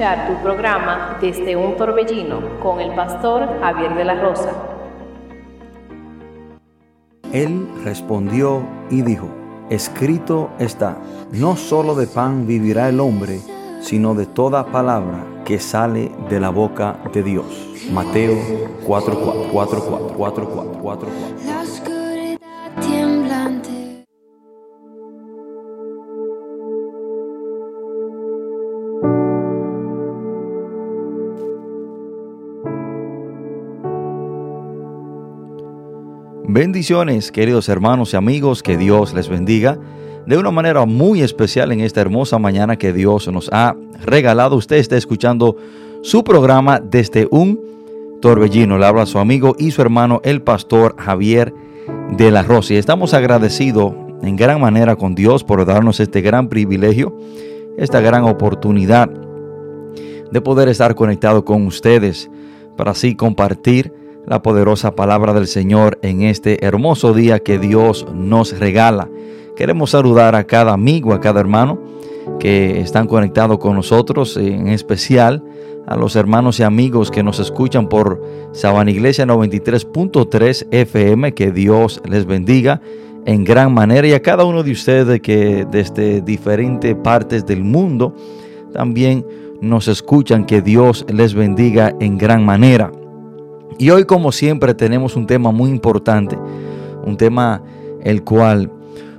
escuchar tu programa desde un torbellino con el pastor Javier de la Rosa. Él respondió y dijo, escrito está, no solo de pan vivirá el hombre, sino de toda palabra que sale de la boca de Dios. Mateo 4, 4, 4, 4, 4, 4, 4, 4. Bendiciones, queridos hermanos y amigos, que Dios les bendiga de una manera muy especial en esta hermosa mañana que Dios nos ha regalado. Usted está escuchando su programa desde un torbellino. Le habla su amigo y su hermano, el pastor Javier de la Rosa. Y estamos agradecidos en gran manera con Dios por darnos este gran privilegio, esta gran oportunidad de poder estar conectado con ustedes para así compartir la poderosa palabra del Señor en este hermoso día que Dios nos regala. Queremos saludar a cada amigo, a cada hermano que están conectados con nosotros, en especial a los hermanos y amigos que nos escuchan por Sabana Iglesia 93.3 FM. Que Dios les bendiga en gran manera y a cada uno de ustedes que desde diferentes partes del mundo también nos escuchan. Que Dios les bendiga en gran manera. Y hoy como siempre tenemos un tema muy importante, un tema el cual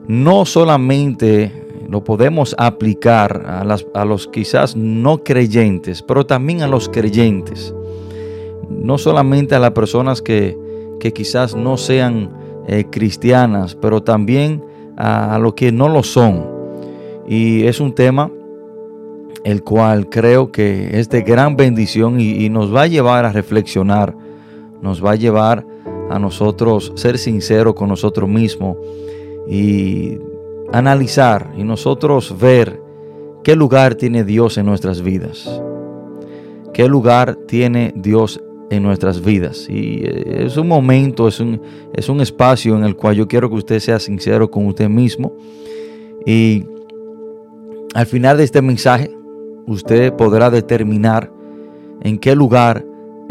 no solamente lo podemos aplicar a, las, a los quizás no creyentes, pero también a los creyentes. No solamente a las personas que, quizás no sean eh, cristianas, pero también a, los que no lo son. Y es un tema el cual creo que es de gran bendición y nos va a llevar a reflexionar, nos va a llevar a nosotros ser sinceros con nosotros mismos y analizar y nosotros ver qué lugar tiene Dios en nuestras vidas. ¿Qué lugar tiene Dios en nuestras vidas? Y eh, es un momento, es un, es un espacio en el cual yo quiero que usted sea sincero con usted mismo. Y al final de este mensaje, usted podrá determinar en qué lugar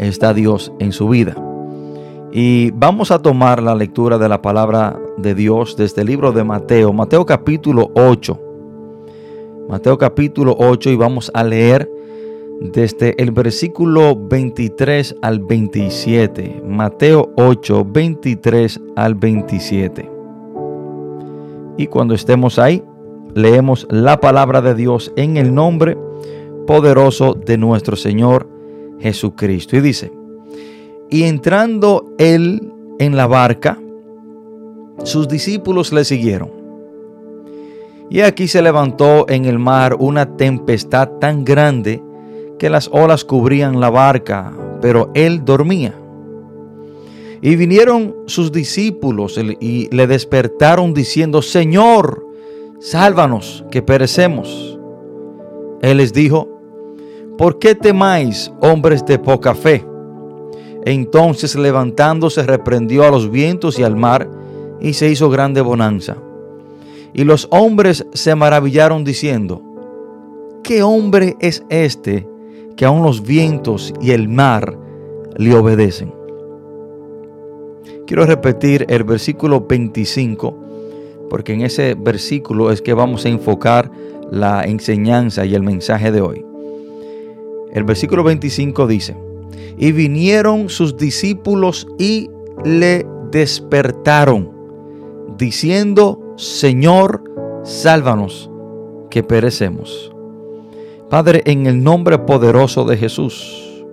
está Dios en su vida. Y vamos a tomar la lectura de la palabra de Dios desde el este libro de Mateo, Mateo capítulo 8. Mateo capítulo 8 y vamos a leer desde el versículo 23 al 27. Mateo 8, 23 al 27. Y cuando estemos ahí, leemos la palabra de Dios en el nombre poderoso de nuestro Señor Jesucristo. Y dice, y entrando él en la barca, sus discípulos le siguieron. Y aquí se levantó en el mar una tempestad tan grande que las olas cubrían la barca, pero él dormía. Y vinieron sus discípulos y le despertaron diciendo, Señor, sálvanos, que perecemos. Él les dijo, ¿por qué temáis, hombres de poca fe? Entonces levantándose reprendió a los vientos y al mar y se hizo grande bonanza. Y los hombres se maravillaron diciendo, ¿qué hombre es este que aun los vientos y el mar le obedecen? Quiero repetir el versículo 25, porque en ese versículo es que vamos a enfocar la enseñanza y el mensaje de hoy. El versículo 25 dice, y vinieron sus discípulos y le despertaron, diciendo, Señor, sálvanos, que perecemos. Padre, en el nombre poderoso de Jesús,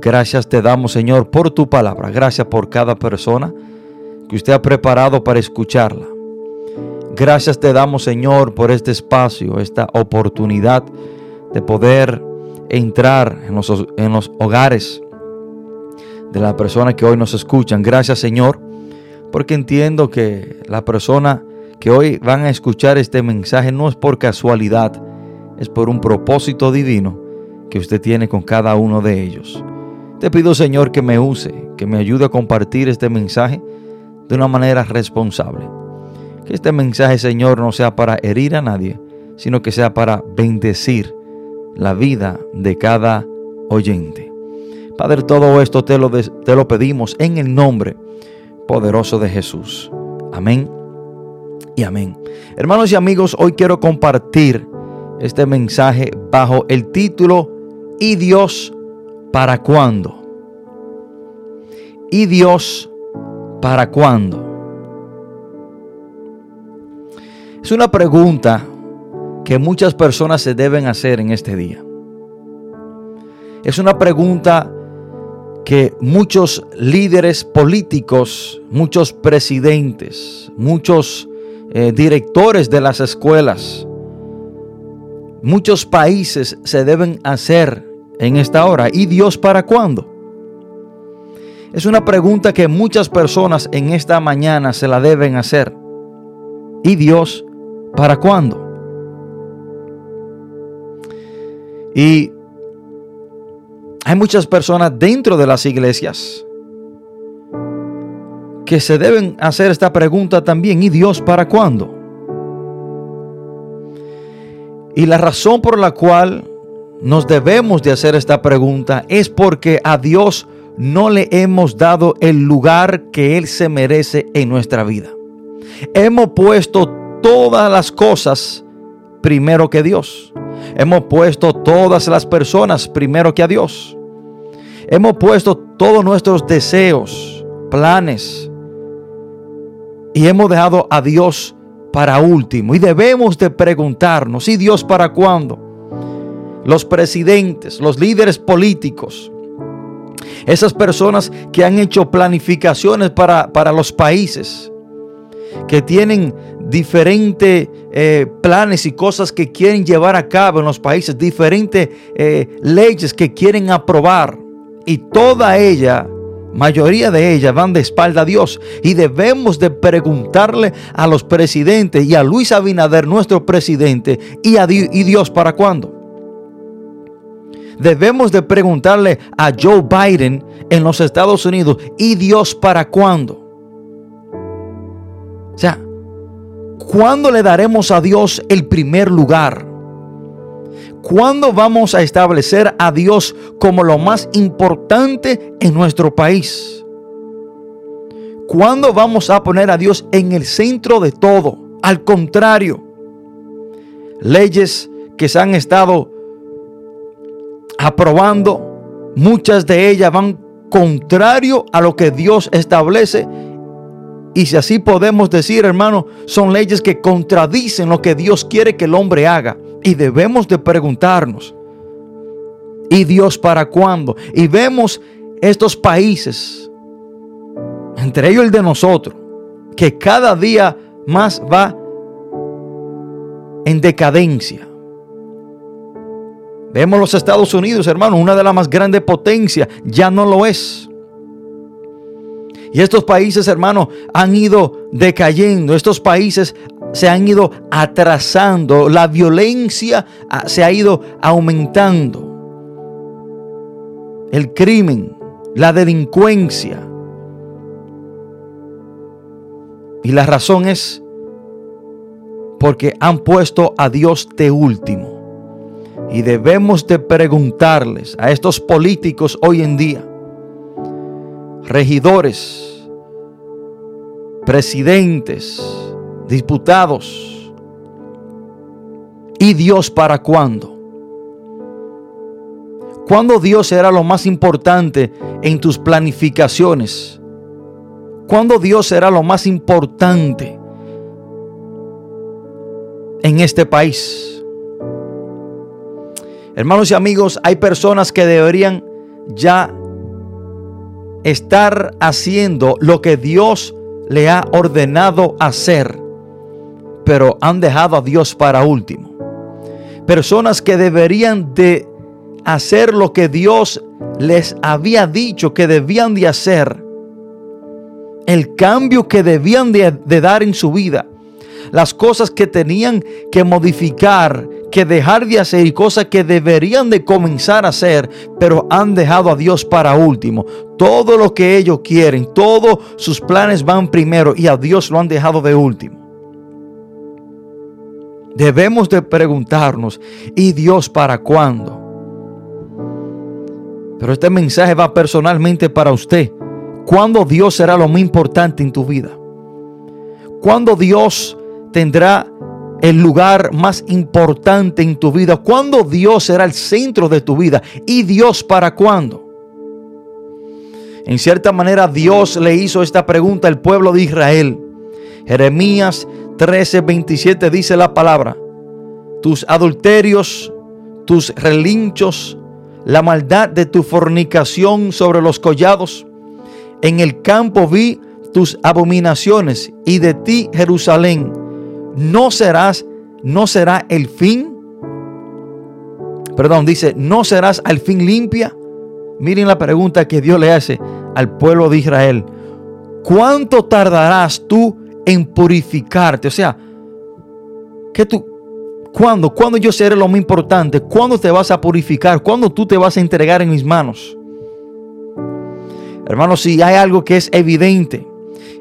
gracias te damos, Señor, por tu palabra. Gracias por cada persona que usted ha preparado para escucharla. Gracias te damos, Señor, por este espacio, esta oportunidad de poder entrar en los, en los hogares de las personas que hoy nos escuchan. Gracias Señor, porque entiendo que la persona que hoy van a escuchar este mensaje no es por casualidad, es por un propósito divino que usted tiene con cada uno de ellos. Te pido Señor que me use, que me ayude a compartir este mensaje de una manera responsable. Que este mensaje Señor no sea para herir a nadie, sino que sea para bendecir la vida de cada oyente. Padre, todo esto te lo, te lo pedimos en el nombre poderoso de Jesús. Amén y amén. Hermanos y amigos, hoy quiero compartir este mensaje bajo el título ¿Y Dios para cuándo? ¿Y Dios para cuándo? Es una pregunta que muchas personas se deben hacer en este día. Es una pregunta que muchos líderes políticos, muchos presidentes, muchos eh, directores de las escuelas, muchos países se deben hacer en esta hora. ¿Y Dios para cuándo? Es una pregunta que muchas personas en esta mañana se la deben hacer. ¿Y Dios para cuándo? Y hay muchas personas dentro de las iglesias que se deben hacer esta pregunta también. ¿Y Dios para cuándo? Y la razón por la cual nos debemos de hacer esta pregunta es porque a Dios no le hemos dado el lugar que Él se merece en nuestra vida. Hemos puesto todas las cosas primero que Dios. Hemos puesto todas las personas primero que a Dios. Hemos puesto todos nuestros deseos, planes, y hemos dejado a Dios para último. Y debemos de preguntarnos, ¿y Dios para cuándo? Los presidentes, los líderes políticos, esas personas que han hecho planificaciones para, para los países, que tienen diferentes eh, planes y cosas que quieren llevar a cabo en los países, diferentes eh, leyes que quieren aprobar. Y toda ella, mayoría de ellas, van de espalda a Dios. Y debemos de preguntarle a los presidentes y a Luis Abinader, nuestro presidente, y a Dios para cuándo debemos de preguntarle a Joe Biden en los Estados Unidos, ¿y Dios para cuándo? O sea, ¿cuándo le daremos a Dios el primer lugar? ¿Cuándo vamos a establecer a Dios como lo más importante en nuestro país? ¿Cuándo vamos a poner a Dios en el centro de todo? Al contrario, leyes que se han estado aprobando, muchas de ellas van contrario a lo que Dios establece. Y si así podemos decir, hermano, son leyes que contradicen lo que Dios quiere que el hombre haga. Y debemos de preguntarnos, ¿y Dios para cuándo? Y vemos estos países, entre ellos el de nosotros, que cada día más va en decadencia. Vemos los Estados Unidos, hermano, una de las más grandes potencias, ya no lo es. Y estos países, hermano, han ido decayendo. Estos países se han ido atrasando. La violencia ah, se ha ido aumentando. El crimen, la delincuencia. Y la razón es porque han puesto a Dios de último. Y debemos de preguntarles a estos políticos hoy en día, regidores, presidentes, diputados, ¿y Dios para cuándo? ¿Cuándo Dios será lo más importante en tus planificaciones? ¿Cuándo Dios será lo más importante en este país? Hermanos y amigos, hay personas que deberían ya estar haciendo lo que Dios le ha ordenado hacer, pero han dejado a Dios para último. Personas que deberían de hacer lo que Dios les había dicho que debían de hacer. El cambio que debían de, dar en su vida. Las cosas que tenían que modificar que dejar de hacer y cosas que deberían de comenzar a hacer, pero han dejado a Dios para último. Todo lo que ellos quieren, todos sus planes van primero y a Dios lo han dejado de último. Debemos de preguntarnos, ¿y Dios para cuándo? Pero este mensaje va personalmente para usted. ¿Cuándo Dios será lo más importante en tu vida? ¿Cuándo Dios tendrá el lugar más importante en tu vida? ¿Cuándo Dios será el centro de tu vida? ¿Y Dios para cuándo? En cierta manera Dios le hizo esta pregunta al pueblo de Israel. Jeremías 13, 27 dice la palabra. Tus adulterios, tus relinchos, la maldad de tu fornicación sobre los collados. En el campo vi tus abominaciones y de ti, Jerusalén, no serás, no será el fin. Perdón, dice, no serás al fin limpia. miren la pregunta que Dios le hace al pueblo de Israel. ¿Cuánto tardarás tú en purificarte? O sea, que tú, ¿cuándo? ¿Cuándo yo seré lo más importante? ¿Cuándo te vas a purificar? ¿Cuándo tú te vas a entregar en mis manos? Hermanos, si hay algo que es evidente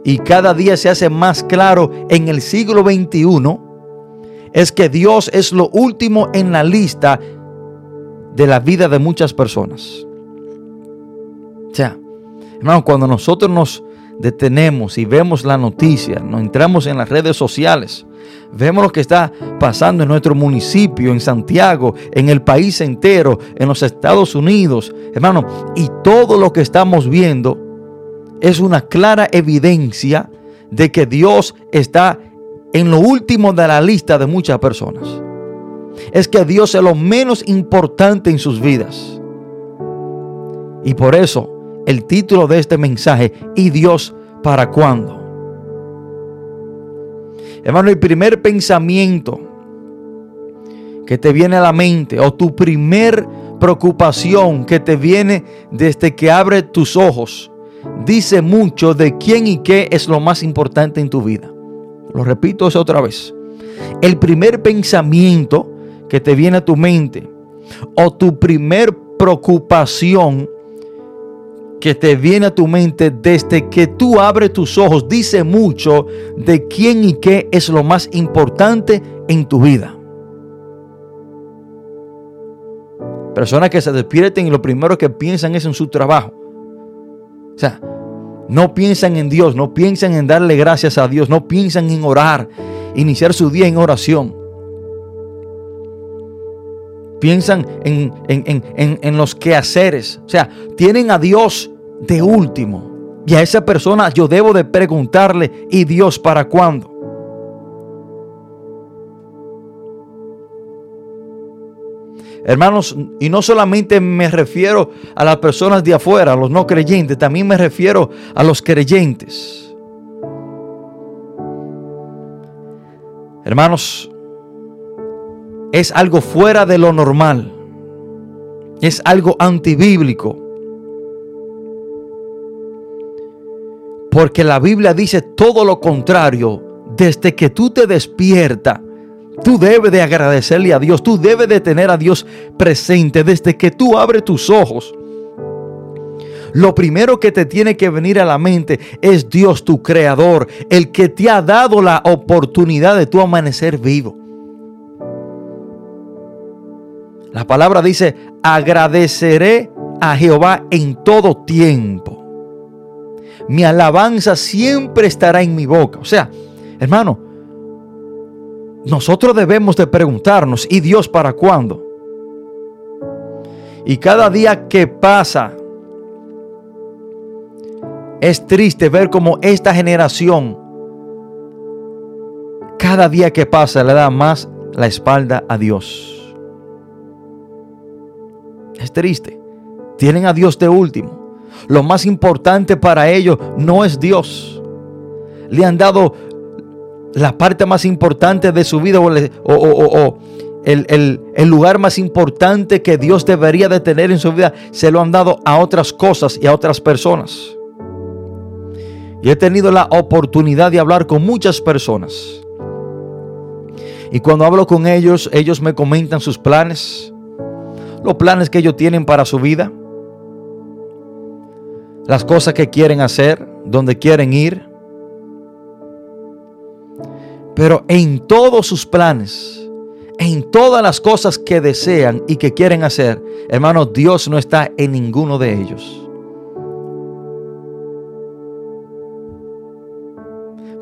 y cada día se hace más claro en el siglo XXI, es que Dios es lo último en la lista de la vida de muchas personas. O sea, hermano, cuando nosotros nos detenemos y vemos la noticia, nos entramos en las redes sociales, vemos lo que está pasando en nuestro municipio, en Santiago, en el país entero, en los Estados Unidos, hermano, y todo lo que estamos viendo es una clara evidencia de que Dios está en lo último de la lista de muchas personas. Es que Dios es lo menos importante en sus vidas. Y por eso el título de este mensaje, ¿y Dios para cuándo? Hermano, el primer pensamiento que te viene a la mente o tu primer preocupación que te viene desde que abre tus ojos dice mucho de quién y qué es lo más importante en tu vida. Lo repito eso otra vez. El primer pensamiento que te viene a tu mente o tu primer preocupación que te viene a tu mente desde que tú abres tus ojos dice mucho de quién y qué es lo más importante en tu vida. Personas que se despierten y lo primero que piensan es en su trabajo. O sea, no piensan en Dios, no piensan en darle gracias a Dios, no piensan en orar, iniciar su día en oración. Piensan en, en, los quehaceres. O sea, tienen a Dios de último. Y a esa persona yo debo de preguntarle, ¿y Dios para cuándo? Hermanos, y no solamente me refiero a las personas de afuera, a los no creyentes, también me refiero a los creyentes. Hermanos, es algo fuera de lo normal. Es algo antibíblico. Porque la Biblia dice todo lo contrario. Desde que tú te despiertas, Tú debes de agradecerle a Dios, tú debes de tener a Dios presente desde que tú abres tus ojos. Lo primero que te tiene que venir a la mente es Dios tu creador, el que te ha dado la oportunidad de tu amanecer vivo. La palabra dice, agradeceré a Jehová en todo tiempo. Mi alabanza siempre estará en mi boca. O sea, hermano, nosotros debemos de preguntarnos, ¿y Dios para cuándo? Y cada día que pasa, es triste ver cómo esta generación, cada día que pasa, le da más la espalda a Dios. Es triste. Tienen a Dios de último. Lo más importante para ellos no es Dios. Le han dado la parte más importante de su vida o, el, lugar más importante que Dios debería de tener en su vida, se lo han dado a otras cosas y a otras personas. Y he tenido la oportunidad de hablar con muchas personas. Y cuando hablo con ellos, ellos me comentan sus planes, los planes que ellos tienen para su vida, las cosas que quieren hacer, donde quieren ir. Pero en todos sus planes, en todas las cosas que desean y que quieren hacer, hermanos, Dios no está en ninguno de ellos.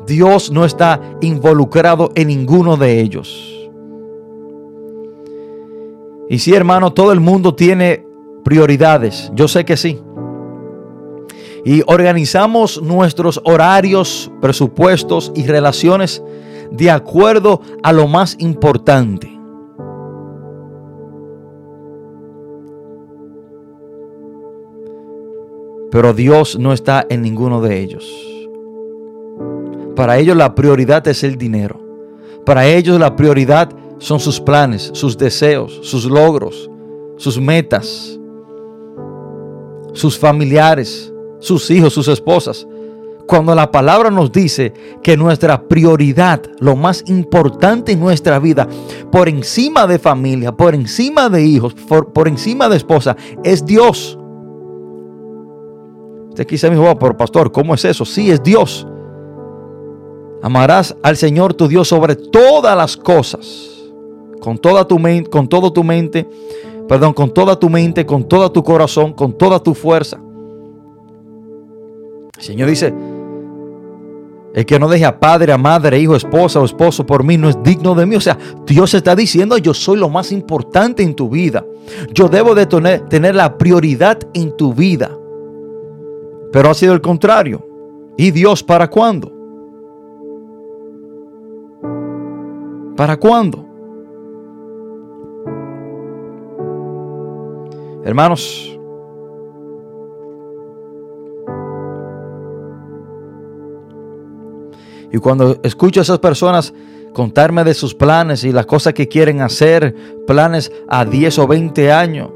Dios no está involucrado en ninguno de ellos. Y sí, hermano, todo el mundo tiene prioridades. Yo sé que sí. Y organizamos nuestros horarios, presupuestos y relaciones de acuerdo a lo más importante. Pero Dios no está en ninguno de ellos. Para ellos la prioridad es el dinero. Para ellos la prioridad son sus planes, sus deseos, sus logros, sus metas. sus familiares, sus hijos, sus esposas. Cuando la palabra nos dice que nuestra prioridad, lo más importante en nuestra vida, por encima de familia, por encima de hijos, por, encima de esposa, es Dios. Usted quizá me dijo, oh, pero pastor, ¿cómo es eso? Sí, es Dios. Amarás al Señor tu Dios sobre todas las cosas, con toda tu mente, con toda tu mente, perdón, con toda tu mente, con todo tu corazón, con toda tu fuerza. El Señor dice, el que no deje a padre, a madre, hijo, esposa o esposo por mí no es digno de mí. O sea, Dios está diciendo, yo soy lo más importante en tu vida. Yo debo de tener, tener la prioridad en tu vida. Pero ha sido el contrario. ¿Y Dios para cuándo? ¿Para cuándo? Hermanos, Y cuando escucho a esas personas contarme de sus planes y las cosas que quieren hacer, planes a 10 o 20 años,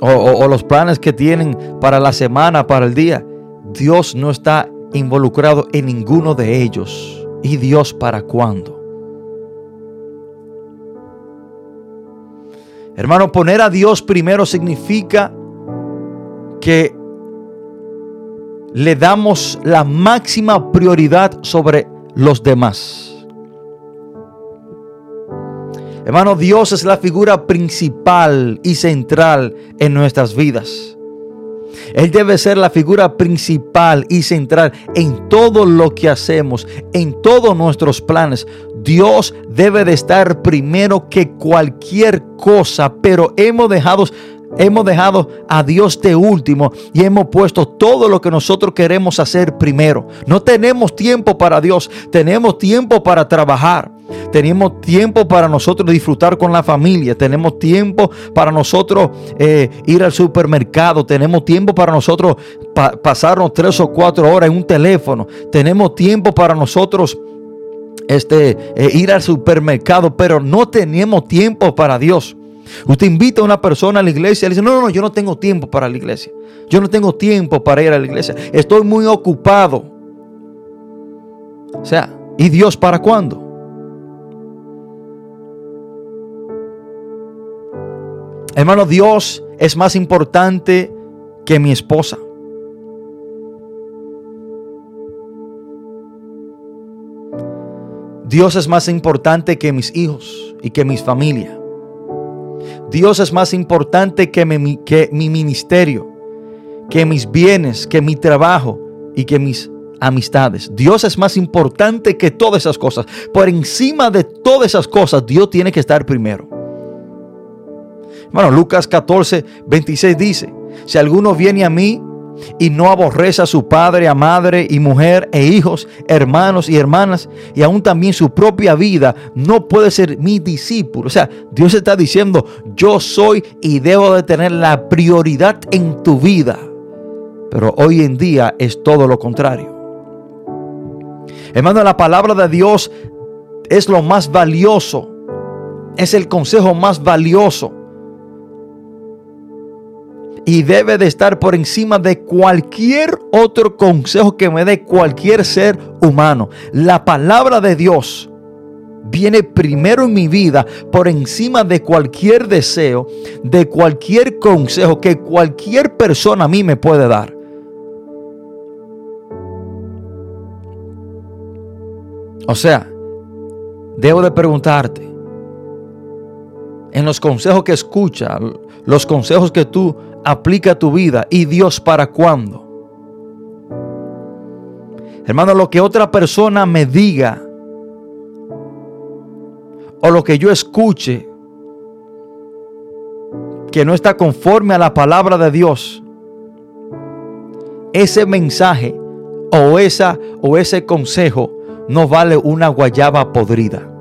o, los planes que tienen para la semana, para el día, Dios no está involucrado en ninguno de ellos. ¿Y Dios para cuándo? Hermano, poner a Dios primero significa que le damos la máxima prioridad sobre los demás. Hermano, Dios es la figura principal y central en nuestras vidas. Él debe ser la figura principal y central en todo lo que hacemos, en todos nuestros planes. Dios debe de estar primero que cualquier cosa, pero hemos dejado Hemos dejado a Dios de último y hemos puesto todo lo que nosotros queremos hacer primero. No tenemos tiempo para Dios, tenemos tiempo para trabajar. Tenemos tiempo para nosotros disfrutar con la familia. Tenemos tiempo para nosotros eh, ir al supermercado. Tenemos tiempo para nosotros pasarnos tres o cuatro horas en un teléfono. Tenemos tiempo para nosotros este, eh, ir al supermercado. Pero no tenemos tiempo para Dios. Usted invita a una persona a la iglesia y le dice, no, no, no, yo no tengo tiempo para la iglesia. Yo no tengo tiempo para ir a la iglesia. Estoy muy ocupado. O sea, ¿y Dios para cuándo? Hermano, Dios es más importante que mi esposa. Dios es más importante que mis hijos y que mis familias. Dios es más importante que mi, ministerio, que mis bienes, que mi trabajo y que mis amistades. Dios es más importante que todas esas cosas. Por encima de todas esas cosas, Dios tiene que estar primero. Bueno, Lucas 14, 26 dice, si alguno viene a mí y no aborrece a su padre, a madre y mujer e hijos, hermanos y hermanas, y aún también su propia vida, no puede ser mi discípulo. O sea, Dios está diciendo, yo soy y debo de tener la prioridad en tu vida. Pero hoy en día es todo lo contrario. Hermano, la palabra de Dios es lo más valioso. Es el consejo más valioso y debe de estar por encima de cualquier otro consejo que me dé cualquier ser humano. La palabra de Dios viene primero en mi vida por encima de cualquier deseo, de cualquier consejo que cualquier persona a mí me puede dar. O sea, debo de preguntarte, en los consejos que escucha, los consejos que tú aplica tu vida y Dios para cuándo. Hermano, lo que otra persona me diga o lo que yo escuche que no está conforme a la palabra de Dios, ese mensaje o, esa, o ese consejo no vale una guayaba podrida.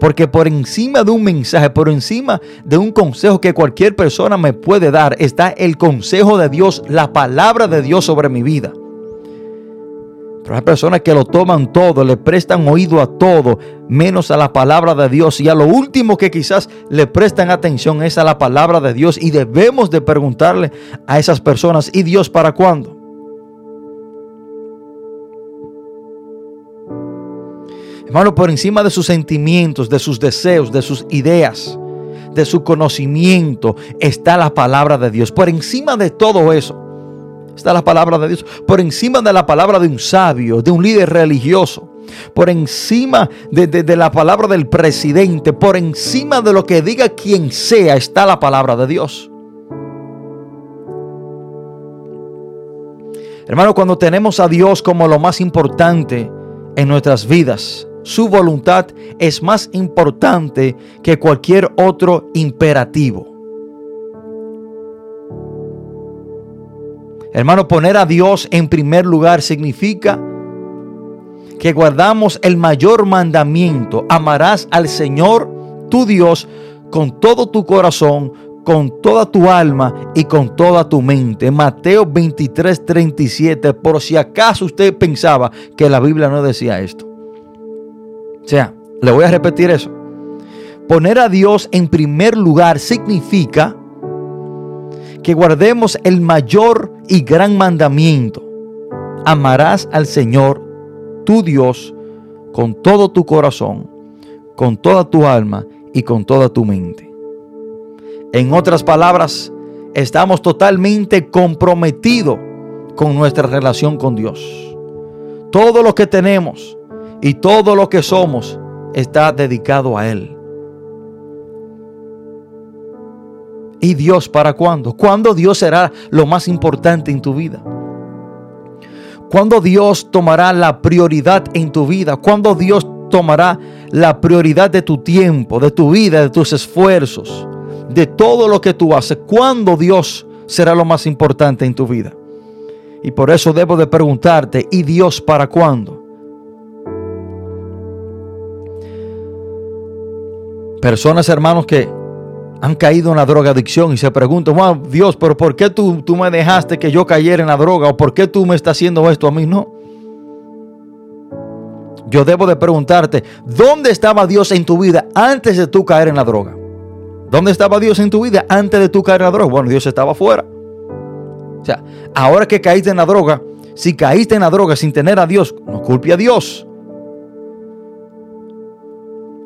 Porque por encima de un mensaje, por encima de un consejo que cualquier persona me puede dar, está el consejo de Dios, la palabra de Dios sobre mi vida. Pero hay personas que lo toman todo, le prestan oído a todo, menos a la palabra de Dios. Y a lo último que quizás le prestan atención es a la palabra de Dios. Y debemos de preguntarle a esas personas, ¿y Dios para cuándo? Hermano, por encima de sus sentimientos, de sus deseos, de sus ideas, de su conocimiento, está la palabra de Dios. Por encima de todo eso, está la palabra de Dios. Por encima de la palabra de un sabio, de un líder religioso. Por encima de, la palabra del presidente. Por encima de lo que diga quien sea, está la palabra de Dios. Hermano, cuando tenemos a Dios como lo más importante en nuestras vidas, su voluntad es más importante que cualquier otro imperativo. Hermano, poner a Dios en primer lugar significa que guardamos el mayor mandamiento. Amarás al Señor, tu Dios, con todo tu corazón, con toda tu alma y con toda tu mente. Mateo 23, 37. Por si acaso usted pensaba que la Biblia no decía esto. O sea, le voy a repetir eso. Poner a Dios en primer lugar significa que guardemos el mayor y gran mandamiento. Amarás al Señor, tu Dios, con todo tu corazón, con toda tu alma y con toda tu mente. En otras palabras, estamos totalmente comprometidos con nuestra relación con Dios. Todo lo que tenemos, y todo lo que somos está dedicado a Él. ¿Y Dios para cuándo? ¿Cuándo Dios será lo más importante en tu vida? ¿Cuándo Dios tomará la prioridad en tu vida? ¿Cuándo Dios tomará la prioridad de tu tiempo, de tu vida, de tus esfuerzos, de todo lo que tú haces? ¿Cuándo Dios será lo más importante en tu vida? Y por eso debo de preguntarte, ¿y Dios para cuándo? Personas, hermanos, que han caído en la drogadicción y se preguntan, Dios, pero ¿por qué tú, tú me dejaste que yo cayera en la droga? ¿O por qué tú me estás haciendo esto a mí? No. Yo debo de preguntarte, ¿dónde estaba Dios en tu vida antes de tú caer en la droga? ¿Dónde estaba Dios en tu vida antes de tú caer en la droga? Bueno, Dios estaba afuera. O sea, ahora que caíste en la droga, si caíste en la droga sin tener a Dios, no culpe a Dios.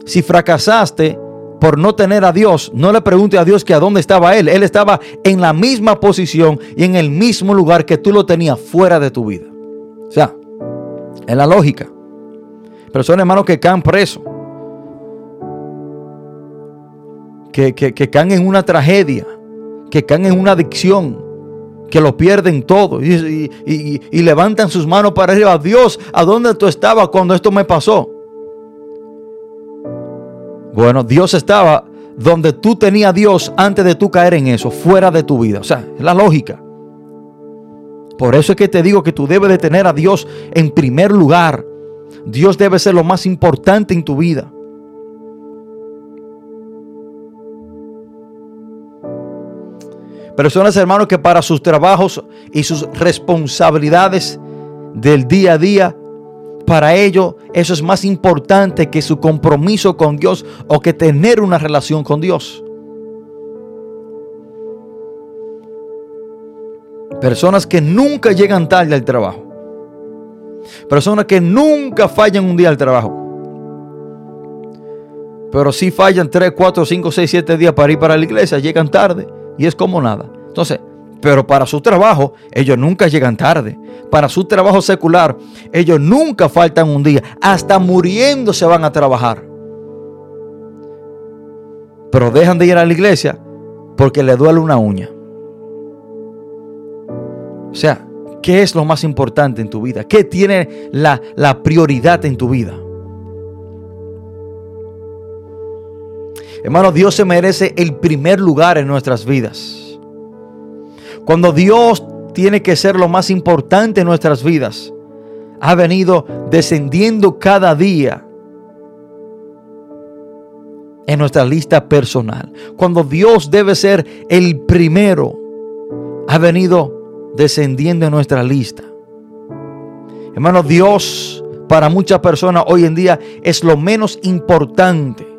Si fracasaste por no tener a Dios, no le pregunte a Dios que a dónde estaba Él. Él estaba en la misma posición y en el mismo lugar que tú lo tenías fuera de tu vida. O sea, es la lógica. Pero son hermanos que caen presos. Que, caen en una tragedia. Que caen en una adicción. Que lo pierden todo. Y, y levantan sus manos para arriba. Dios, ¿a dónde tú estabas cuando esto me pasó? Bueno, Dios estaba donde tú tenías a Dios antes de tú caer en eso, fuera de tu vida. O sea, es la lógica. Por eso es que te digo que tú debes de tener a Dios en primer lugar. Dios debe ser lo más importante en tu vida. Personas, hermanos, que para sus trabajos y sus responsabilidades del día a día para ellos eso es más importante que su compromiso con Dios o que tener una relación con Dios. Personas que nunca llegan tarde al trabajo. Personas que nunca fallan un día al trabajo. Pero si fallan 3, 4, 5, 6, 7 días para ir para la iglesia, llegan tarde. Y es como nada. Entonces, pero para su trabajo, ellos nunca llegan tarde. Para su trabajo secular, ellos nunca faltan un día. Hasta muriendo se van a trabajar. Pero dejan de ir a la iglesia porque le duele una uña. O sea, ¿qué es lo más importante en tu vida? ¿Qué tiene la, la prioridad en tu vida? Hermano, Dios se merece el primer lugar en nuestras vidas. Cuando Dios tiene que ser lo más importante en nuestras vidas, ha venido descendiendo cada día en nuestra lista personal. Cuando Dios debe ser el primero, ha venido descendiendo en nuestra lista. Hermano, Dios para muchas personas hoy en día es lo menos importante.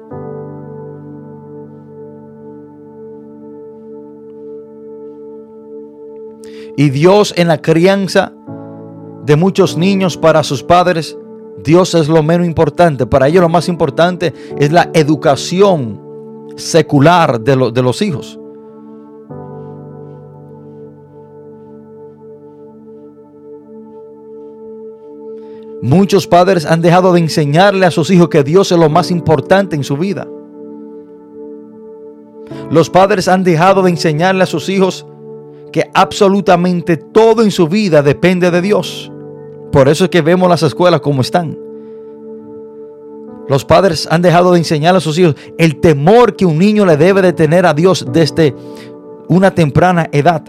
Y Dios en la crianza de muchos niños para sus padres, Dios es lo menos importante. Para ellos lo más importante es la educación secular de, los hijos. Muchos padres han dejado de enseñarle a sus hijos que Dios es lo más importante en su vida. Los padres han dejado de enseñarle a sus hijos que absolutamente todo en su vida depende de Dios. Por eso es que vemos las escuelas como están. Los padres han dejado de enseñar a sus hijos el temor que un niño le debe de tener a Dios desde una temprana edad.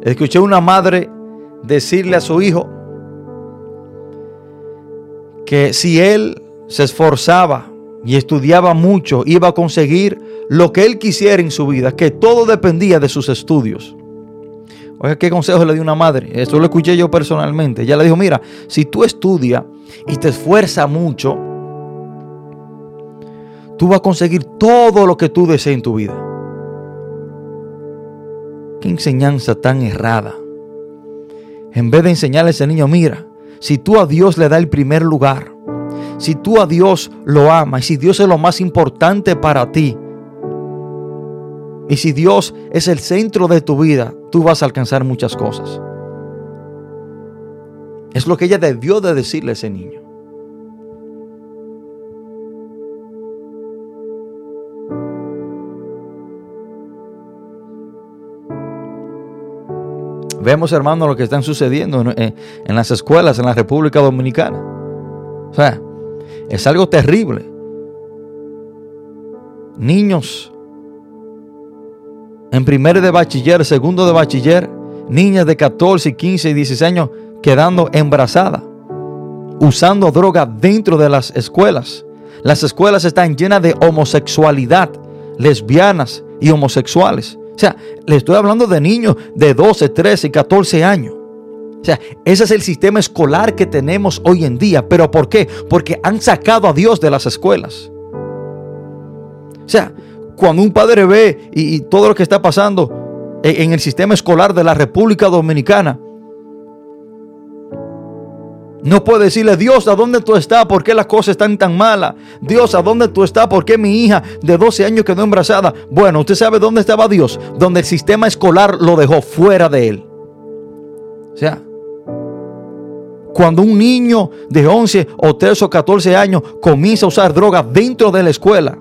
Escuché una madre decirle a su hijo que si él se esforzaba y estudiaba mucho, iba a conseguir lo que él quisiera en su vida, que todo dependía de sus estudios. Oiga, ¿qué consejo le dio una madre? Eso lo escuché yo personalmente. Ella le dijo, mira, si tú estudias y te esfuerzas mucho, tú vas a conseguir todo lo que tú desees en tu vida enseñanza tan errada. En vez de enseñarle a ese niño, mira, si tú a Dios le das el primer lugar, si tú a Dios lo amas y si Dios es lo más importante para ti, y si Dios es el centro de tu vida, tú vas a alcanzar muchas cosas. Es lo que ella debió de decirle a ese niño. Vemos, hermanos, lo que están sucediendo en, las escuelas en la República Dominicana. O sea, es algo terrible. Niños en primero de bachiller, segundo de bachiller, niñas de 14, 15 y 16 años quedando embarazadas, usando droga dentro de las escuelas. Las escuelas están llenas de homosexualidad, lesbianas y homosexuales. O sea, le estoy hablando de niños de 12, 13, 14 años. O sea, ese es el sistema escolar que tenemos hoy en día. ¿Pero por qué? Porque han sacado a Dios de las escuelas. O sea, cuando un padre ve y, todo lo que está pasando en el sistema escolar de la República Dominicana, no puede decirle, Dios, ¿a dónde tú estás? ¿Por qué las cosas están tan malas? Dios, ¿a dónde tú estás? ¿Por qué mi hija de 12 años quedó embarazada? Bueno, usted sabe dónde estaba Dios, donde el sistema escolar lo dejó fuera de él. O sea, cuando un niño de 11 o 13 o 14 años comienza a usar drogas dentro de la escuela,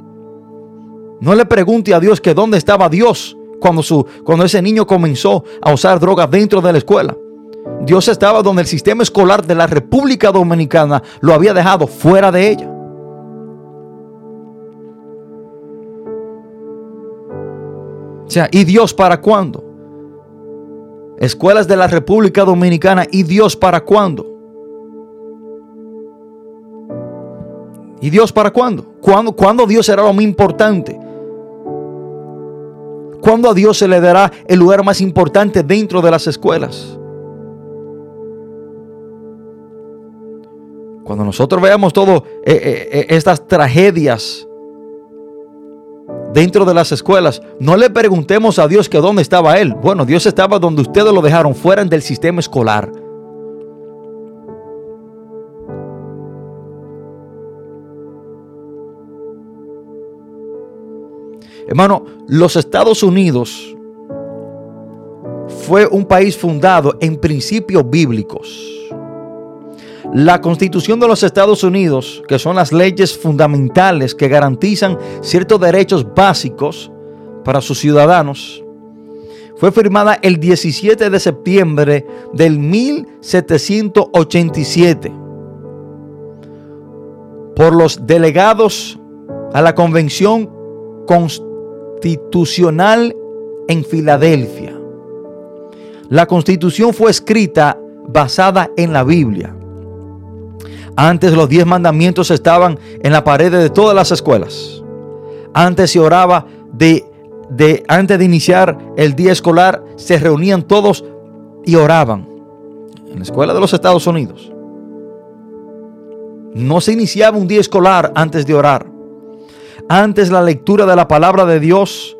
no le pregunte a Dios que dónde estaba Dios cuando, su, cuando ese niño comenzó a usar drogas dentro de la escuela. Dios estaba donde el sistema escolar de la República Dominicana lo había dejado fuera de ella. O sea, ¿y Dios para cuándo? Escuelas de la República Dominicana, ¿y Dios para cuándo? ¿Y Dios para cuándo? ¿Cuándo, ¿Cuándo Dios será lo más importante? ¿Cuándo a Dios se le dará el lugar más importante dentro de las escuelas? Cuando nosotros veamos todas eh, eh, eh, estas tragedias dentro de las escuelas, no le preguntemos a Dios que dónde estaba Él. Bueno, Dios estaba donde ustedes lo dejaron, fuera del sistema escolar. Hermano, los Estados Unidos fue un país fundado en principios bíblicos. La constitución de los Estados Unidos, que son las leyes fundamentales que garantizan ciertos derechos básicos para sus ciudadanos, fue firmada el 17 de septiembre del 1787 por los delegados a la Convención Constitucional en Filadelfia. La constitución fue escrita basada en la Biblia. Antes los diez mandamientos estaban en la pared de todas las escuelas. Antes se oraba de, de, antes de iniciar el día escolar, se reunían todos y oraban. En la escuela de los Estados Unidos. No se iniciaba un día escolar antes de orar. Antes la lectura de la palabra de Dios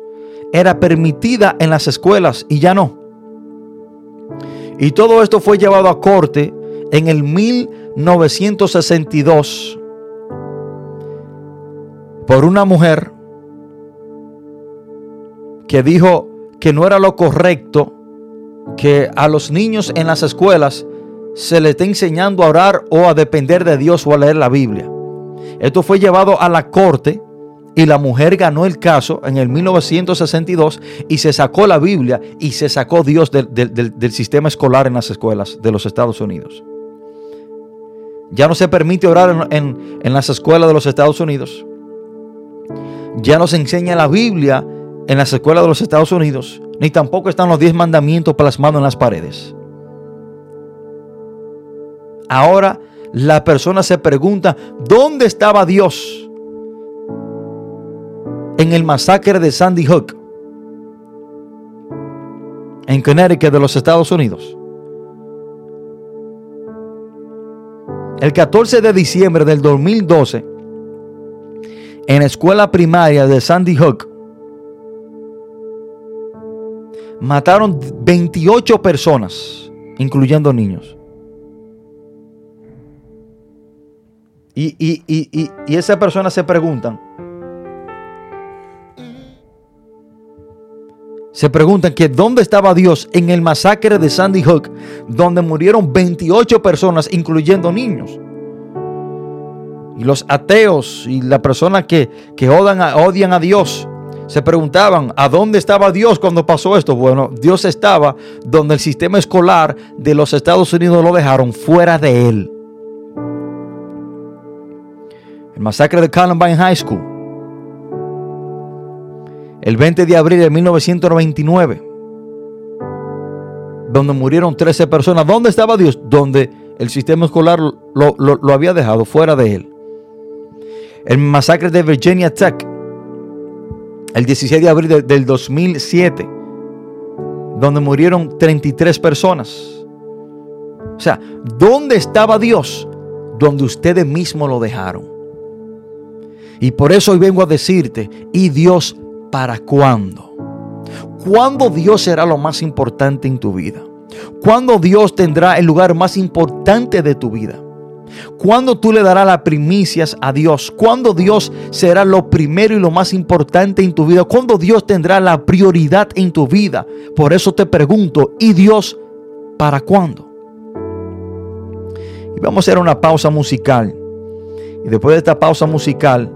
era permitida en las escuelas y ya no. Y todo esto fue llevado a corte en el 1962 por una mujer que dijo que no era lo correcto que a los niños en las escuelas se les esté enseñando a orar o a depender de Dios o a leer la Biblia. Esto fue llevado a la corte y la mujer ganó el caso en el 1962 y se sacó la Biblia y se sacó Dios del, sistema escolar en las escuelas de los Estados Unidos. Ya no se permite orar en, en las escuelas de los Estados Unidos. Ya no se enseña la Biblia en las escuelas de los Estados Unidos, ni tampoco están los diez mandamientos plasmados en las paredes. Ahora la persona se pregunta, ¿dónde estaba Dios en el masacre de Sandy Hook, en Connecticut de los Estados Unidos? El 14 de diciembre del 2012, en la escuela primaria de Sandy Hook, mataron 28 personas, incluyendo niños. Y, y, y, y esas personas se preguntan, se preguntan que dónde estaba Dios en el masacre de Sandy Hook, donde murieron 28 personas, incluyendo niños. Y los ateos y las personas que, que odian, a, odian a Dios se preguntaban, ¿a dónde estaba Dios cuando pasó esto? Bueno, Dios estaba donde el sistema escolar de los Estados Unidos lo dejaron fuera de él. El masacre de Columbine High School. El 20 de abril de 1999. Donde murieron 13 personas. ¿Dónde estaba Dios? Donde el sistema escolar lo, había dejado fuera de él. El masacre de Virginia Tech el 16 de abril del 2007, donde murieron 33 personas. O sea, ¿dónde estaba Dios? Donde ustedes mismos lo dejaron. Y por eso hoy vengo a decirte, ¿y Dios para cuándo? ¿Cuándo Dios será lo más importante en tu vida? ¿Cuándo Dios tendrá el lugar más importante de tu vida? ¿Cuándo tú le darás las primicias a Dios? ¿Cuándo Dios será lo primero y lo más importante en tu vida? ¿Cuándo Dios tendrá la prioridad en tu vida? Por eso te pregunto, ¿y Dios para cuándo? Y vamos a hacer una pausa musical. Y después de esta pausa musical,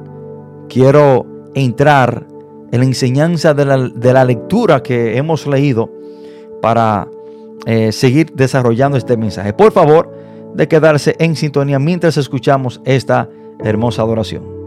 quiero entrar en la enseñanza de la, lectura que hemos leído para eh, seguir desarrollando este mensaje. Por favor, de quedarse en sintonía mientras escuchamos esta hermosa adoración.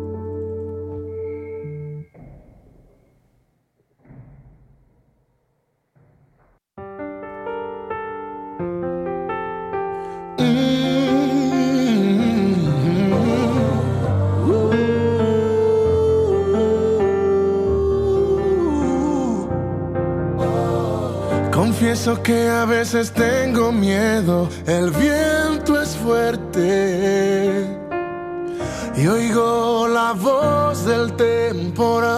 Confieso que a veces tengo miedo, el viento es fuerte y oigo la voz del temporal.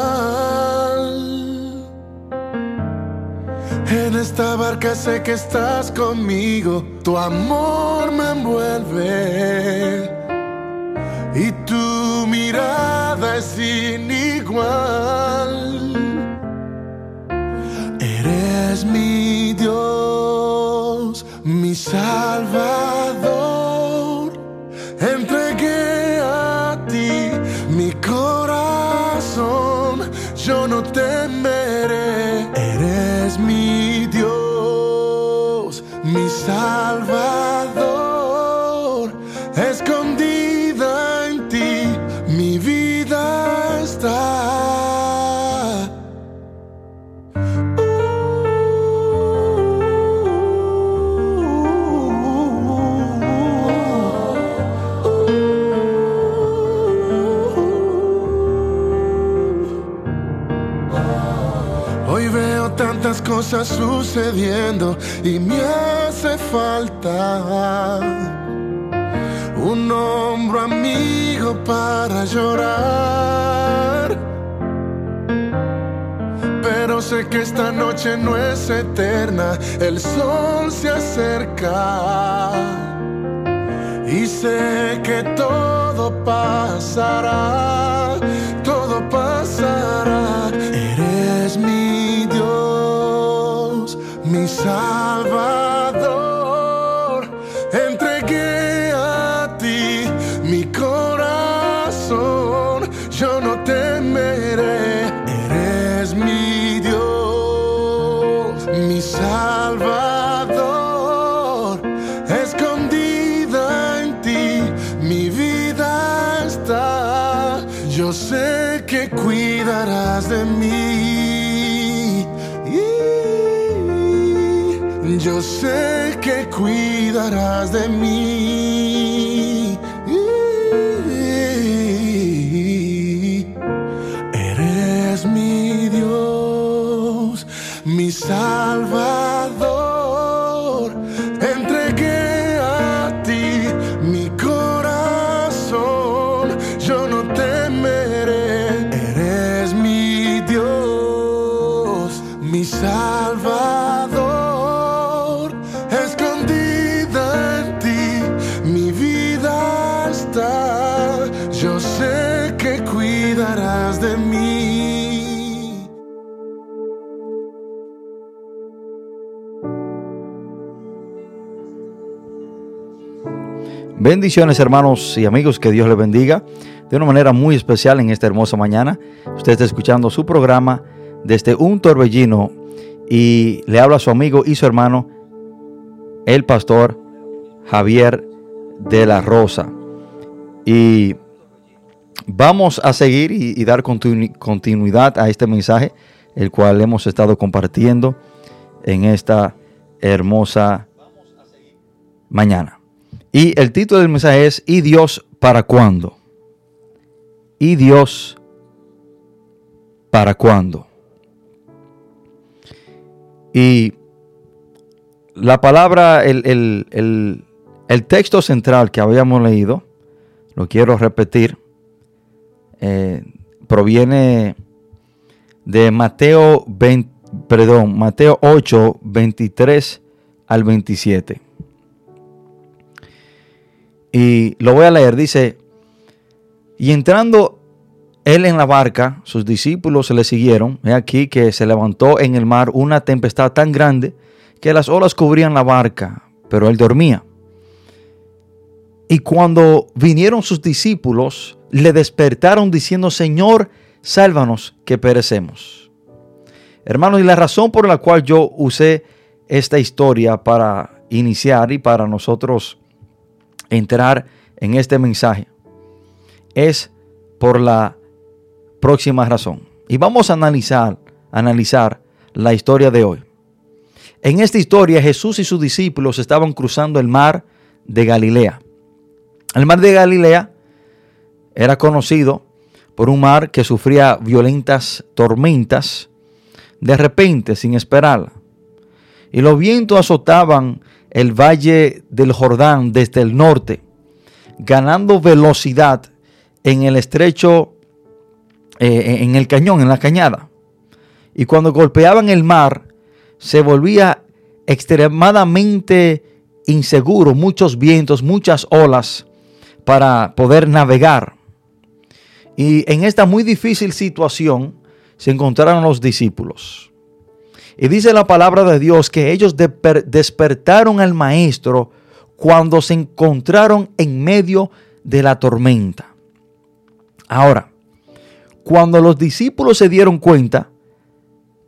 En esta barca sé que estás conmigo, tu amor me envuelve y tu mirada es sin igual. Eres mi mi cosas sucediendo y me hace falta un hombro amigo para llorar. Pero sé que esta noche no es eterna, el sol se acerca. Y sé que todo pasará, todo pasará. Dios, mi Yo sé que cuidarás de mí. Bendiciones hermanos y amigos, que Dios les bendiga de una manera muy especial en esta hermosa mañana. Usted está escuchando su programa desde un torbellino y le habla a su amigo y su hermano, el pastor Javier de la Rosa. Y vamos a seguir y, dar continu- continuidad a este mensaje, el cual hemos estado compartiendo en esta hermosa mañana. Y el título del mensaje es ¿Y Dios para cuándo? ¿Y Dios para cuándo? Y la palabra, el, el- el- texto central que habíamos leído, lo quiero repetir, eh, proviene de Mateo 20 perdón, Mateo 8, 23 al 27. Y lo voy a leer, dice, y entrando él en la barca, sus discípulos se le siguieron. He aquí que se levantó en el mar una tempestad tan grande que las olas cubrían la barca, pero él dormía. Y cuando vinieron sus discípulos, le despertaron diciendo, Señor, sálvanos que perecemos. Hermanos, y la razón por la cual yo usé esta historia para iniciar y para nosotros entrar en este mensaje es por la próxima razón. Y vamos a analizar, analizar la historia de hoy. En esta historia Jesús y sus discípulos estaban cruzando el mar de Galilea. El mar de Galilea era conocido por un mar que sufría violentas tormentas de repente sin esperarla. Y los vientos azotaban el valle del Jordán desde el norte, ganando velocidad en el estrecho, eh, en el cañón, en la cañada. Y cuando golpeaban el mar, se volvía extremadamente inseguro, muchos vientos, muchas olas para poder navegar. Y en esta muy difícil situación se encontraron los discípulos. Y dice la palabra de Dios que ellos despertaron al maestro cuando se encontraron en medio de la tormenta. Ahora, cuando los discípulos se dieron cuenta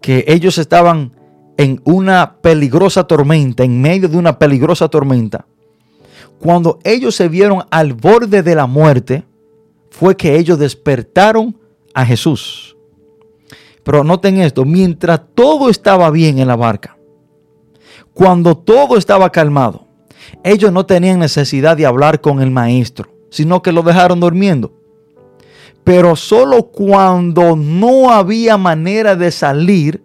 que ellos estaban en una peligrosa tormenta, en medio de una peligrosa tormenta, cuando ellos se vieron al borde de la muerte, fue que ellos despertaron a Jesús. Pero noten esto, mientras todo estaba bien en la barca, cuando todo estaba calmado, ellos no tenían necesidad de hablar con el maestro, sino que lo dejaron durmiendo. Pero solo cuando no había manera de salir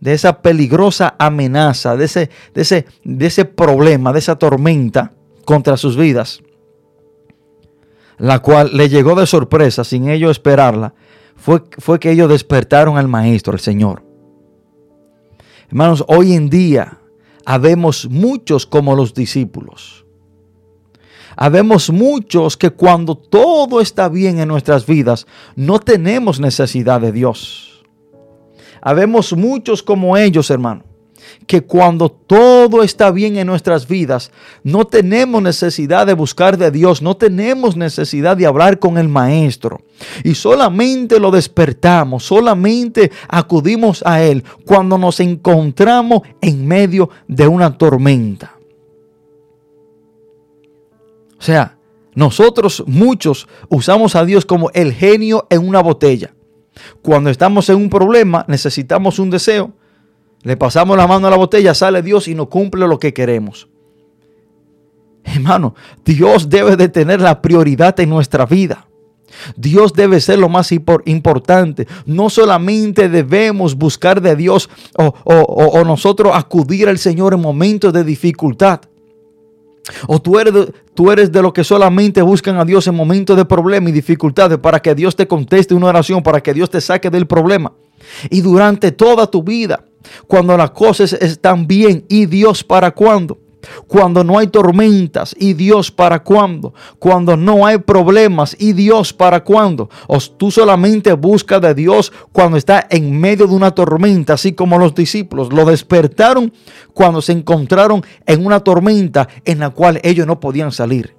de esa peligrosa amenaza, de ese, de ese, de ese problema, de esa tormenta contra sus vidas, la cual le llegó de sorpresa sin ellos esperarla, fue, fue que ellos despertaron al Maestro, al Señor. Hermanos, hoy en día habemos muchos como los discípulos. Habemos muchos que cuando todo está bien en nuestras vidas, no tenemos necesidad de Dios. Habemos muchos como ellos, hermano, que cuando todo está bien en nuestras vidas, no tenemos necesidad de buscar de Dios, no tenemos necesidad de hablar con el Maestro. Y solamente lo despertamos, solamente acudimos a Él cuando nos encontramos en medio de una tormenta. O sea, nosotros muchos usamos a Dios como el genio en una botella. Cuando estamos en un problema, necesitamos un deseo, le pasamos la mano a la botella, sale Dios y nos cumple lo que queremos. Hermano, Dios debe de tener la prioridad en nuestra vida. Dios debe ser lo más importante. No solamente debemos buscar de Dios o, o, nosotros acudir al Señor en momentos de dificultad. O tú eres, tú eres de los que solamente buscan a Dios en momentos de problema y dificultades para que Dios te conteste una oración, para que Dios te saque del problema. Y durante toda tu vida cuando las cosas están bien y Dios para cuándo. Cuando no hay tormentas y Dios para cuándo. Cuando no hay problemas y Dios para cuándo. O tú solamente buscas de Dios cuando está en medio de una tormenta, así como los discípulos lo despertaron cuando se encontraron en una tormenta en la cual ellos no podían salir.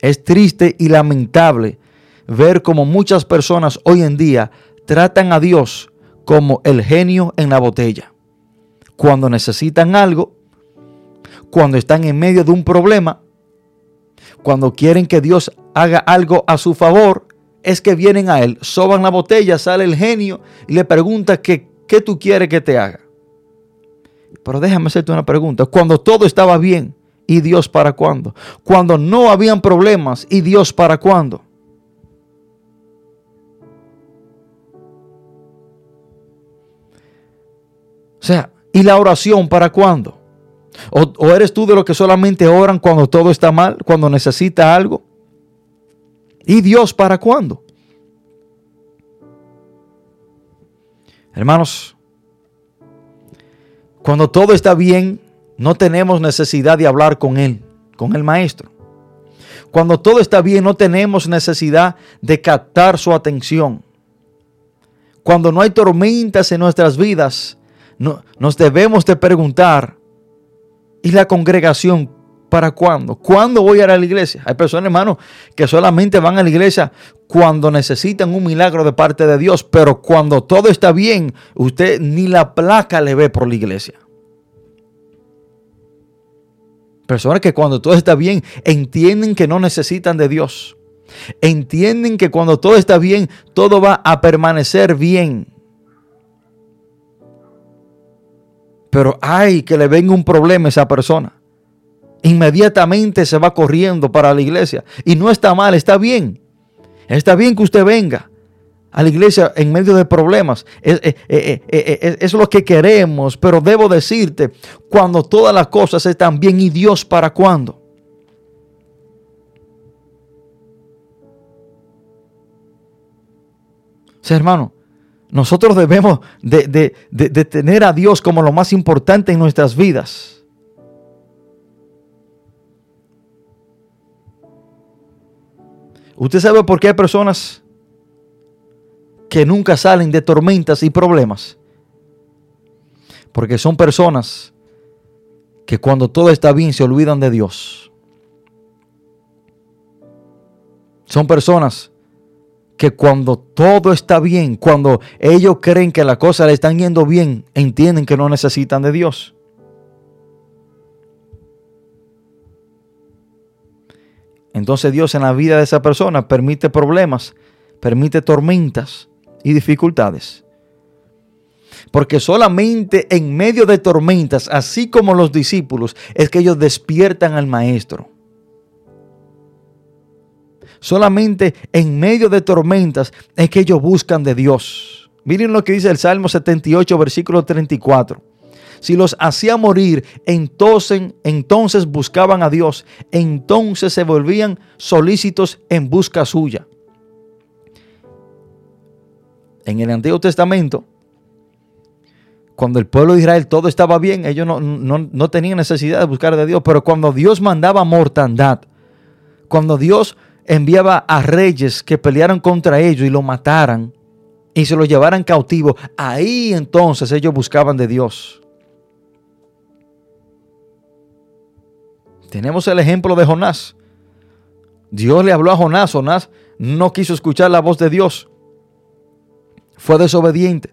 Es triste y lamentable ver como muchas personas hoy en día tratan a Dios como el genio en la botella. Cuando necesitan algo, cuando están en medio de un problema, cuando quieren que Dios haga algo a su favor, es que vienen a Él, soban la botella, sale el genio y le pregunta que, qué tú quieres que te haga. Pero déjame hacerte una pregunta. Cuando todo estaba bien, ¿y Dios para cuándo? Cuando no habían problemas, ¿y Dios para cuándo? Sea, ¿y la oración para cuándo? ¿O, eres tú de los que solamente oran cuando todo está mal, cuando necesita algo? ¿Y Dios para cuándo? Hermanos, cuando todo está bien, no tenemos necesidad de hablar con Él, con el Maestro. Cuando todo está bien, no tenemos necesidad de captar su atención. Cuando no hay tormentas en nuestras vidas, no, nos debemos de preguntar, ¿y la congregación para cuándo? ¿Cuándo voy a ir a la iglesia? Hay personas, hermano, que solamente van a la iglesia cuando necesitan un milagro de parte de Dios, pero cuando todo está bien, usted ni la placa le ve por la iglesia. Personas que cuando todo está bien entienden que no necesitan de Dios. Entienden que cuando todo está bien, todo va a permanecer bien. Pero hay que le venga un problema a esa persona. Inmediatamente se va corriendo para la iglesia. Y no está mal, está bien. Está bien que usted venga a la iglesia en medio de problemas. Es, es, lo que queremos, pero debo decirte, cuando todas las cosas están bien y Dios para cuándo. O hermano, nosotros debemos de, tener a Dios como lo más importante en nuestras vidas. ¿Usted sabe por qué hay personas que nunca salen de tormentas y problemas? Porque son personas que cuando todo está bien se olvidan de Dios. Son personas que cuando todo está bien, cuando ellos creen que las cosas le están yendo bien, entienden que no necesitan de Dios. Entonces Dios en la vida de esa persona permite problemas, permite tormentas y dificultades. Porque solamente en medio de tormentas, así como los discípulos, es que ellos despiertan al Maestro. Solamente en medio de tormentas es que ellos buscan de Dios. Miren lo que dice el Salmo 78, versículo 34. Si los hacía morir, entonces, entonces buscaban a Dios, entonces se volvían solícitos en busca suya. En el Antiguo Testamento, cuando el pueblo de Israel todo estaba bien, ellos no, no, tenían necesidad de buscar a Dios, pero cuando Dios mandaba mortandad, cuando Dios enviaba a reyes que pelearan contra ellos y lo mataran y se lo llevaran cautivo, ahí entonces ellos buscaban de Dios. Tenemos el ejemplo de Jonás. Dios le habló a Jonás, Jonás no quiso escuchar la voz de Dios. Fue desobediente.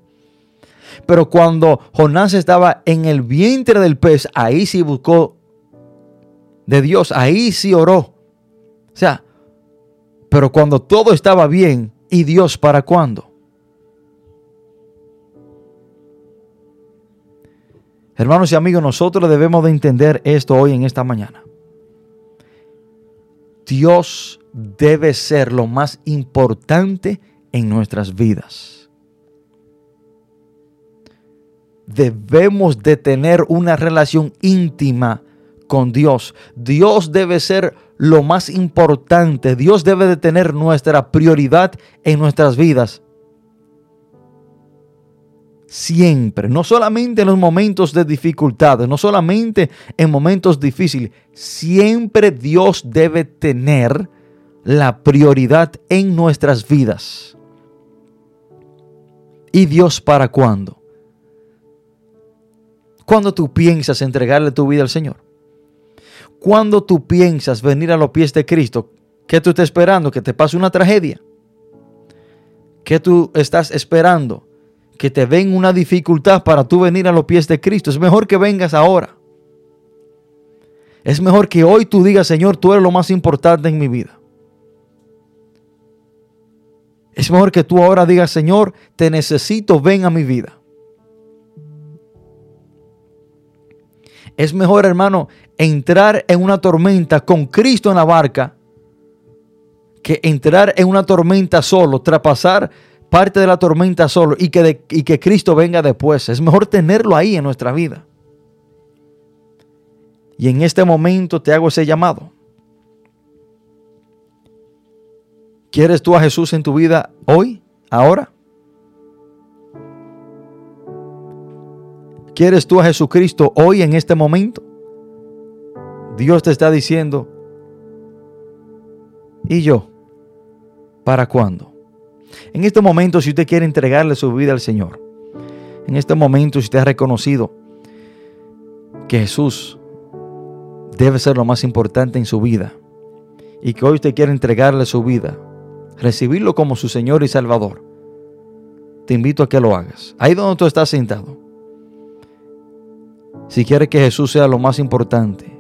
Pero cuando Jonás estaba en el vientre del pez, ahí sí buscó de Dios, ahí sí oró. O sea, pero cuando todo estaba bien, ¿y Dios para cuándo? Hermanos y amigos, nosotros debemos de entender esto hoy en esta mañana. Dios debe ser lo más importante en nuestras vidas. debemos de tener una relación íntima con Dios. Dios debe ser lo más importante. Dios debe de tener nuestra prioridad en nuestras vidas. Siempre, no solamente en los momentos de dificultades, no solamente en momentos difíciles, siempre Dios debe tener la prioridad en nuestras vidas. ¿Y Dios para cuándo? Cuando tú piensas entregarle tu vida al Señor. Cuando tú piensas venir a los pies de Cristo, ¿qué tú estás esperando? Que te pase una tragedia. ¿Qué tú estás esperando? Que te venga una dificultad para tú venir a los pies de Cristo. Es mejor que vengas ahora. Es mejor que hoy tú digas, Señor, tú eres lo más importante en mi vida. Es mejor que tú ahora digas, Señor, te necesito, ven a mi vida. Es mejor, hermano, entrar en una tormenta con Cristo en la barca que entrar en una tormenta solo, traspasar parte de la tormenta solo y que, y que Cristo venga después. Es mejor tenerlo ahí en nuestra vida. Y en este momento te hago ese llamado. ¿Quieres tú a Jesús en tu vida hoy, ahora? ¿Quieres tú a Jesucristo hoy en este momento? Dios te está diciendo, ¿y yo? ¿Para cuándo? En este momento, si usted quiere entregarle su vida al Señor, en este momento, si usted ha reconocido que Jesús debe ser lo más importante en su vida y que hoy usted quiere entregarle su vida, recibirlo como su Señor y Salvador, te invito a que lo hagas. Ahí donde tú estás sentado si quieres que Jesús sea lo más importante,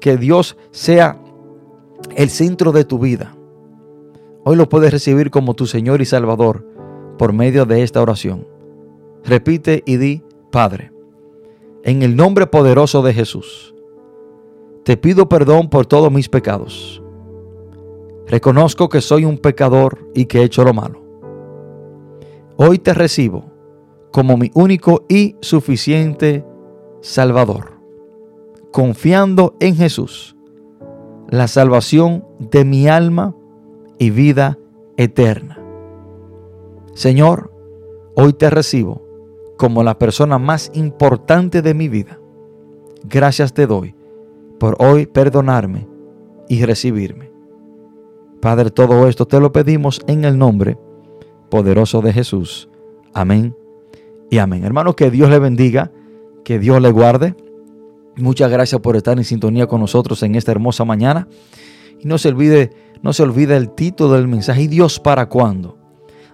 que Dios sea el centro de tu vida, hoy lo puedes recibir como tu Señor y Salvador por medio de esta oración. Repite y di, Padre, en el nombre poderoso de Jesús, te pido perdón por todos mis pecados. Reconozco que soy un pecador y que he hecho lo malo. Hoy te recibo como mi único y suficiente Salvador, confiando en Jesús, la salvación de mi alma y vida eterna. Señor, hoy te recibo como la persona más importante de mi vida. Gracias te doy por hoy perdonarme y recibirme. Padre, todo esto te lo pedimos en el nombre poderoso de Jesús. Amén y amén. Hermano, que Dios le bendiga, que Dios le guarde. Muchas gracias por estar en sintonía con nosotros en esta hermosa mañana. Y no se olvide, no se olvide el título del mensaje. ¿Y Dios para cuándo?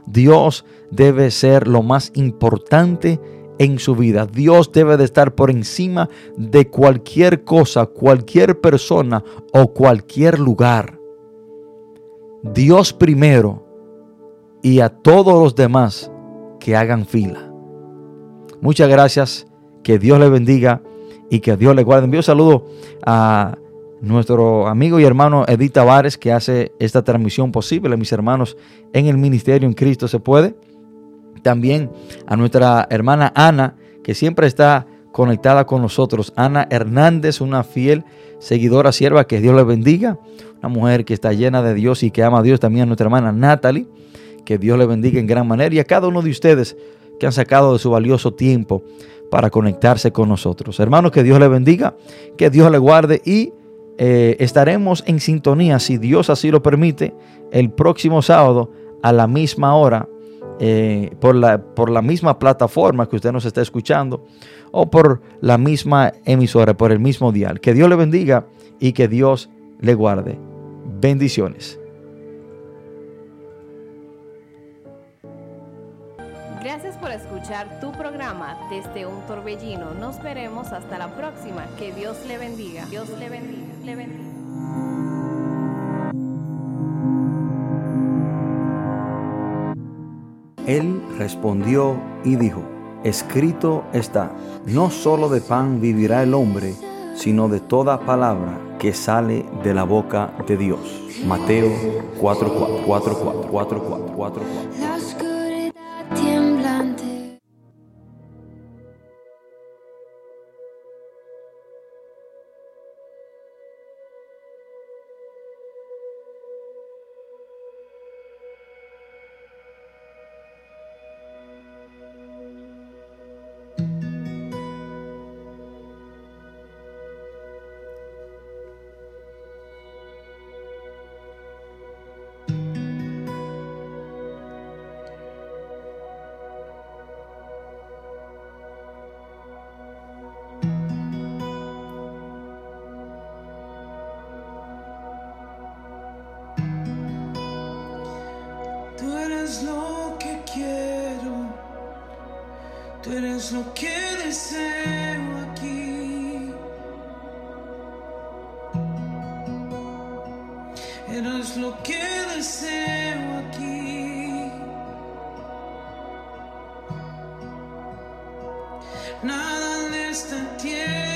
Dios debe ser lo más importante en su vida. Dios debe de estar por encima de cualquier cosa, cualquier persona o cualquier lugar. Dios primero y a todos los demás que hagan fila. Muchas gracias. Que Dios le bendiga y que Dios le guarde. Envío saludo a nuestro amigo y hermano Edith Tavares que hace esta transmisión posible. Mis hermanos en el ministerio en Cristo se puede. También a nuestra hermana Ana, que siempre está conectada con nosotros. Ana Hernández, una fiel seguidora sierva, que Dios le bendiga. Una mujer que está llena de Dios y que ama a Dios. También a nuestra hermana Natalie, que Dios le bendiga en gran manera. Y a cada uno de ustedes que han sacado de su valioso tiempo para conectarse con nosotros. Hermanos, que Dios le bendiga, que Dios le guarde y eh, estaremos en sintonía, si Dios así lo permite, el próximo sábado a la misma hora, eh, por, la, por la misma plataforma que usted nos está escuchando o por la misma emisora, por el mismo dial. Que Dios le bendiga y que Dios le guarde. Bendiciones. escuchar tu programa desde un torbellino. Nos veremos hasta la próxima. Que Dios le bendiga. Dios le bendiga. Le bendiga. Él respondió y dijo, escrito está, no solo de pan vivirá el hombre, sino de toda palabra que sale de la boca de Dios. Mateo 4, 4, 4, 4, 4, 4, 4, 4. Nada de esta tierra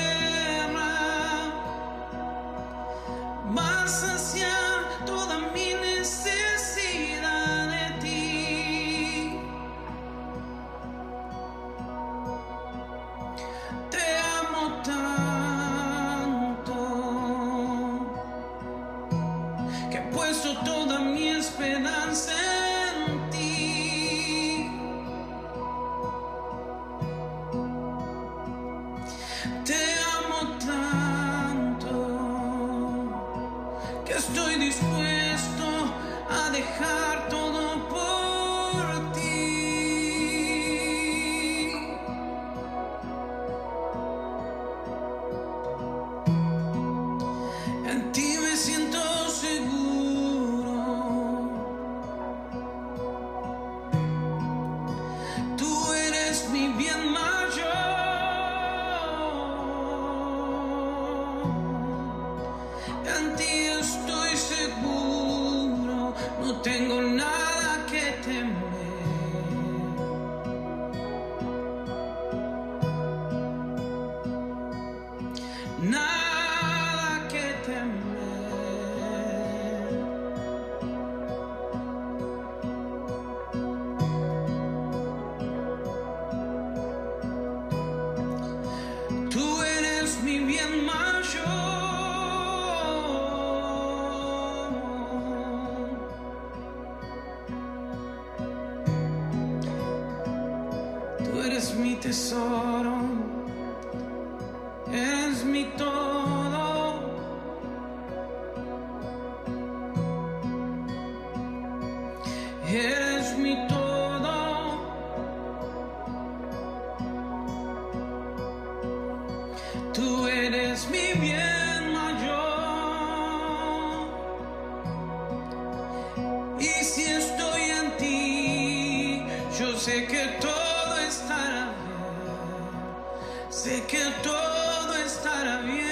Y si estoy en ti, yo sé que todo estará bien. Sé que todo estará bien.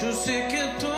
Yo sé que todo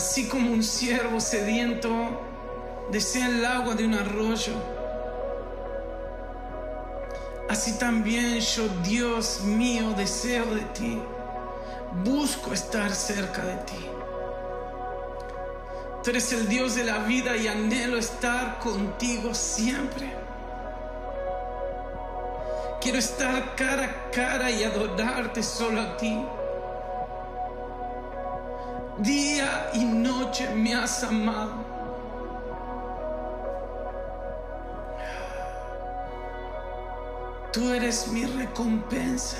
Así como un ciervo sediento desea el agua de un arroyo, así también yo, Dios mío, deseo de ti. Busco estar cerca de ti. Tú eres el Dios de la vida y anhelo estar contigo siempre. Quiero estar cara a cara y adorarte solo a ti. Me has amado. Tú eres mi recompensa.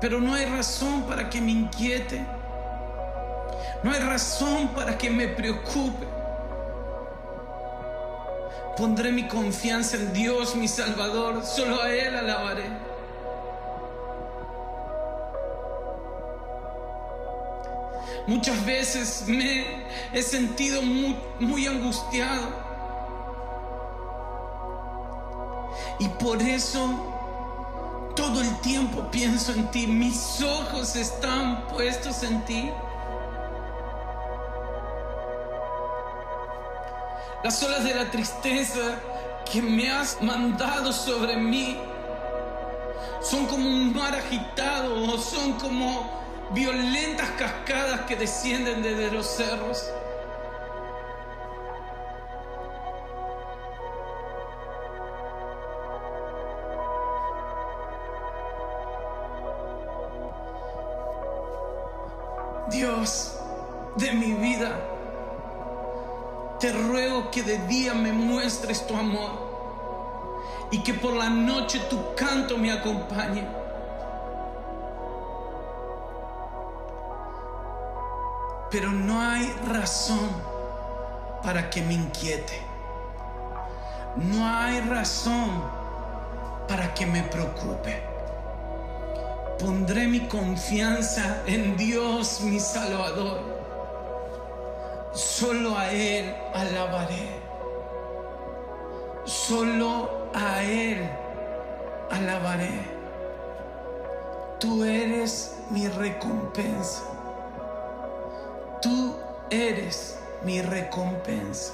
Pero no hay razón para que me inquiete. No hay razón para que me preocupe. Pondré mi confianza en Dios, mi Salvador. Solo a Él alabaré. Muchas veces me he sentido muy, angustiado. Y por eso todo el tiempo pienso en ti. Mis ojos están puestos en ti. Las olas de la tristeza que me has mandado sobre mí son como un mar agitado o son como violentas cascadas que descienden desde los cerros. Dios de mi vida, te ruego que de día me muestres tu amor y que por la noche tu canto me acompañe. Pero no hay razón para que me inquiete. No hay razón para que me preocupe. Pondré mi confianza en Dios mi Salvador. Solo a Él alabaré. Solo a Él alabaré. Tú eres mi recompensa. Tú eres mi recompensa.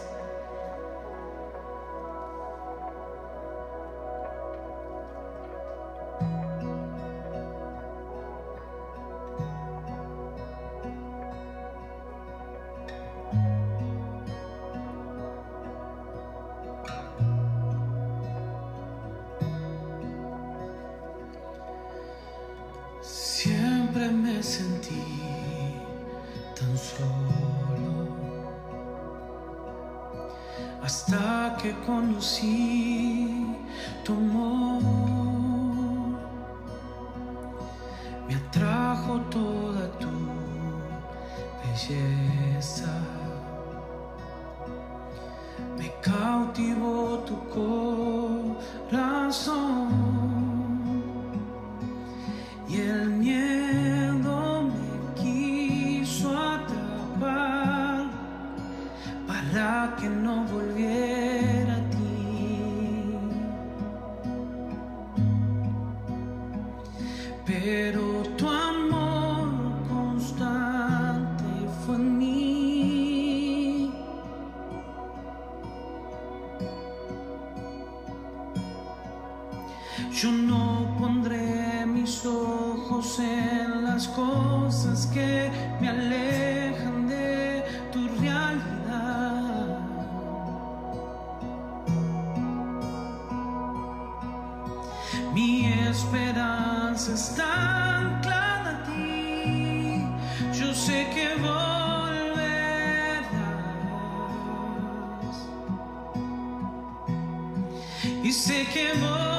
esperanza está anclada a ti. Yo sé que volverás. Y sé que volverás.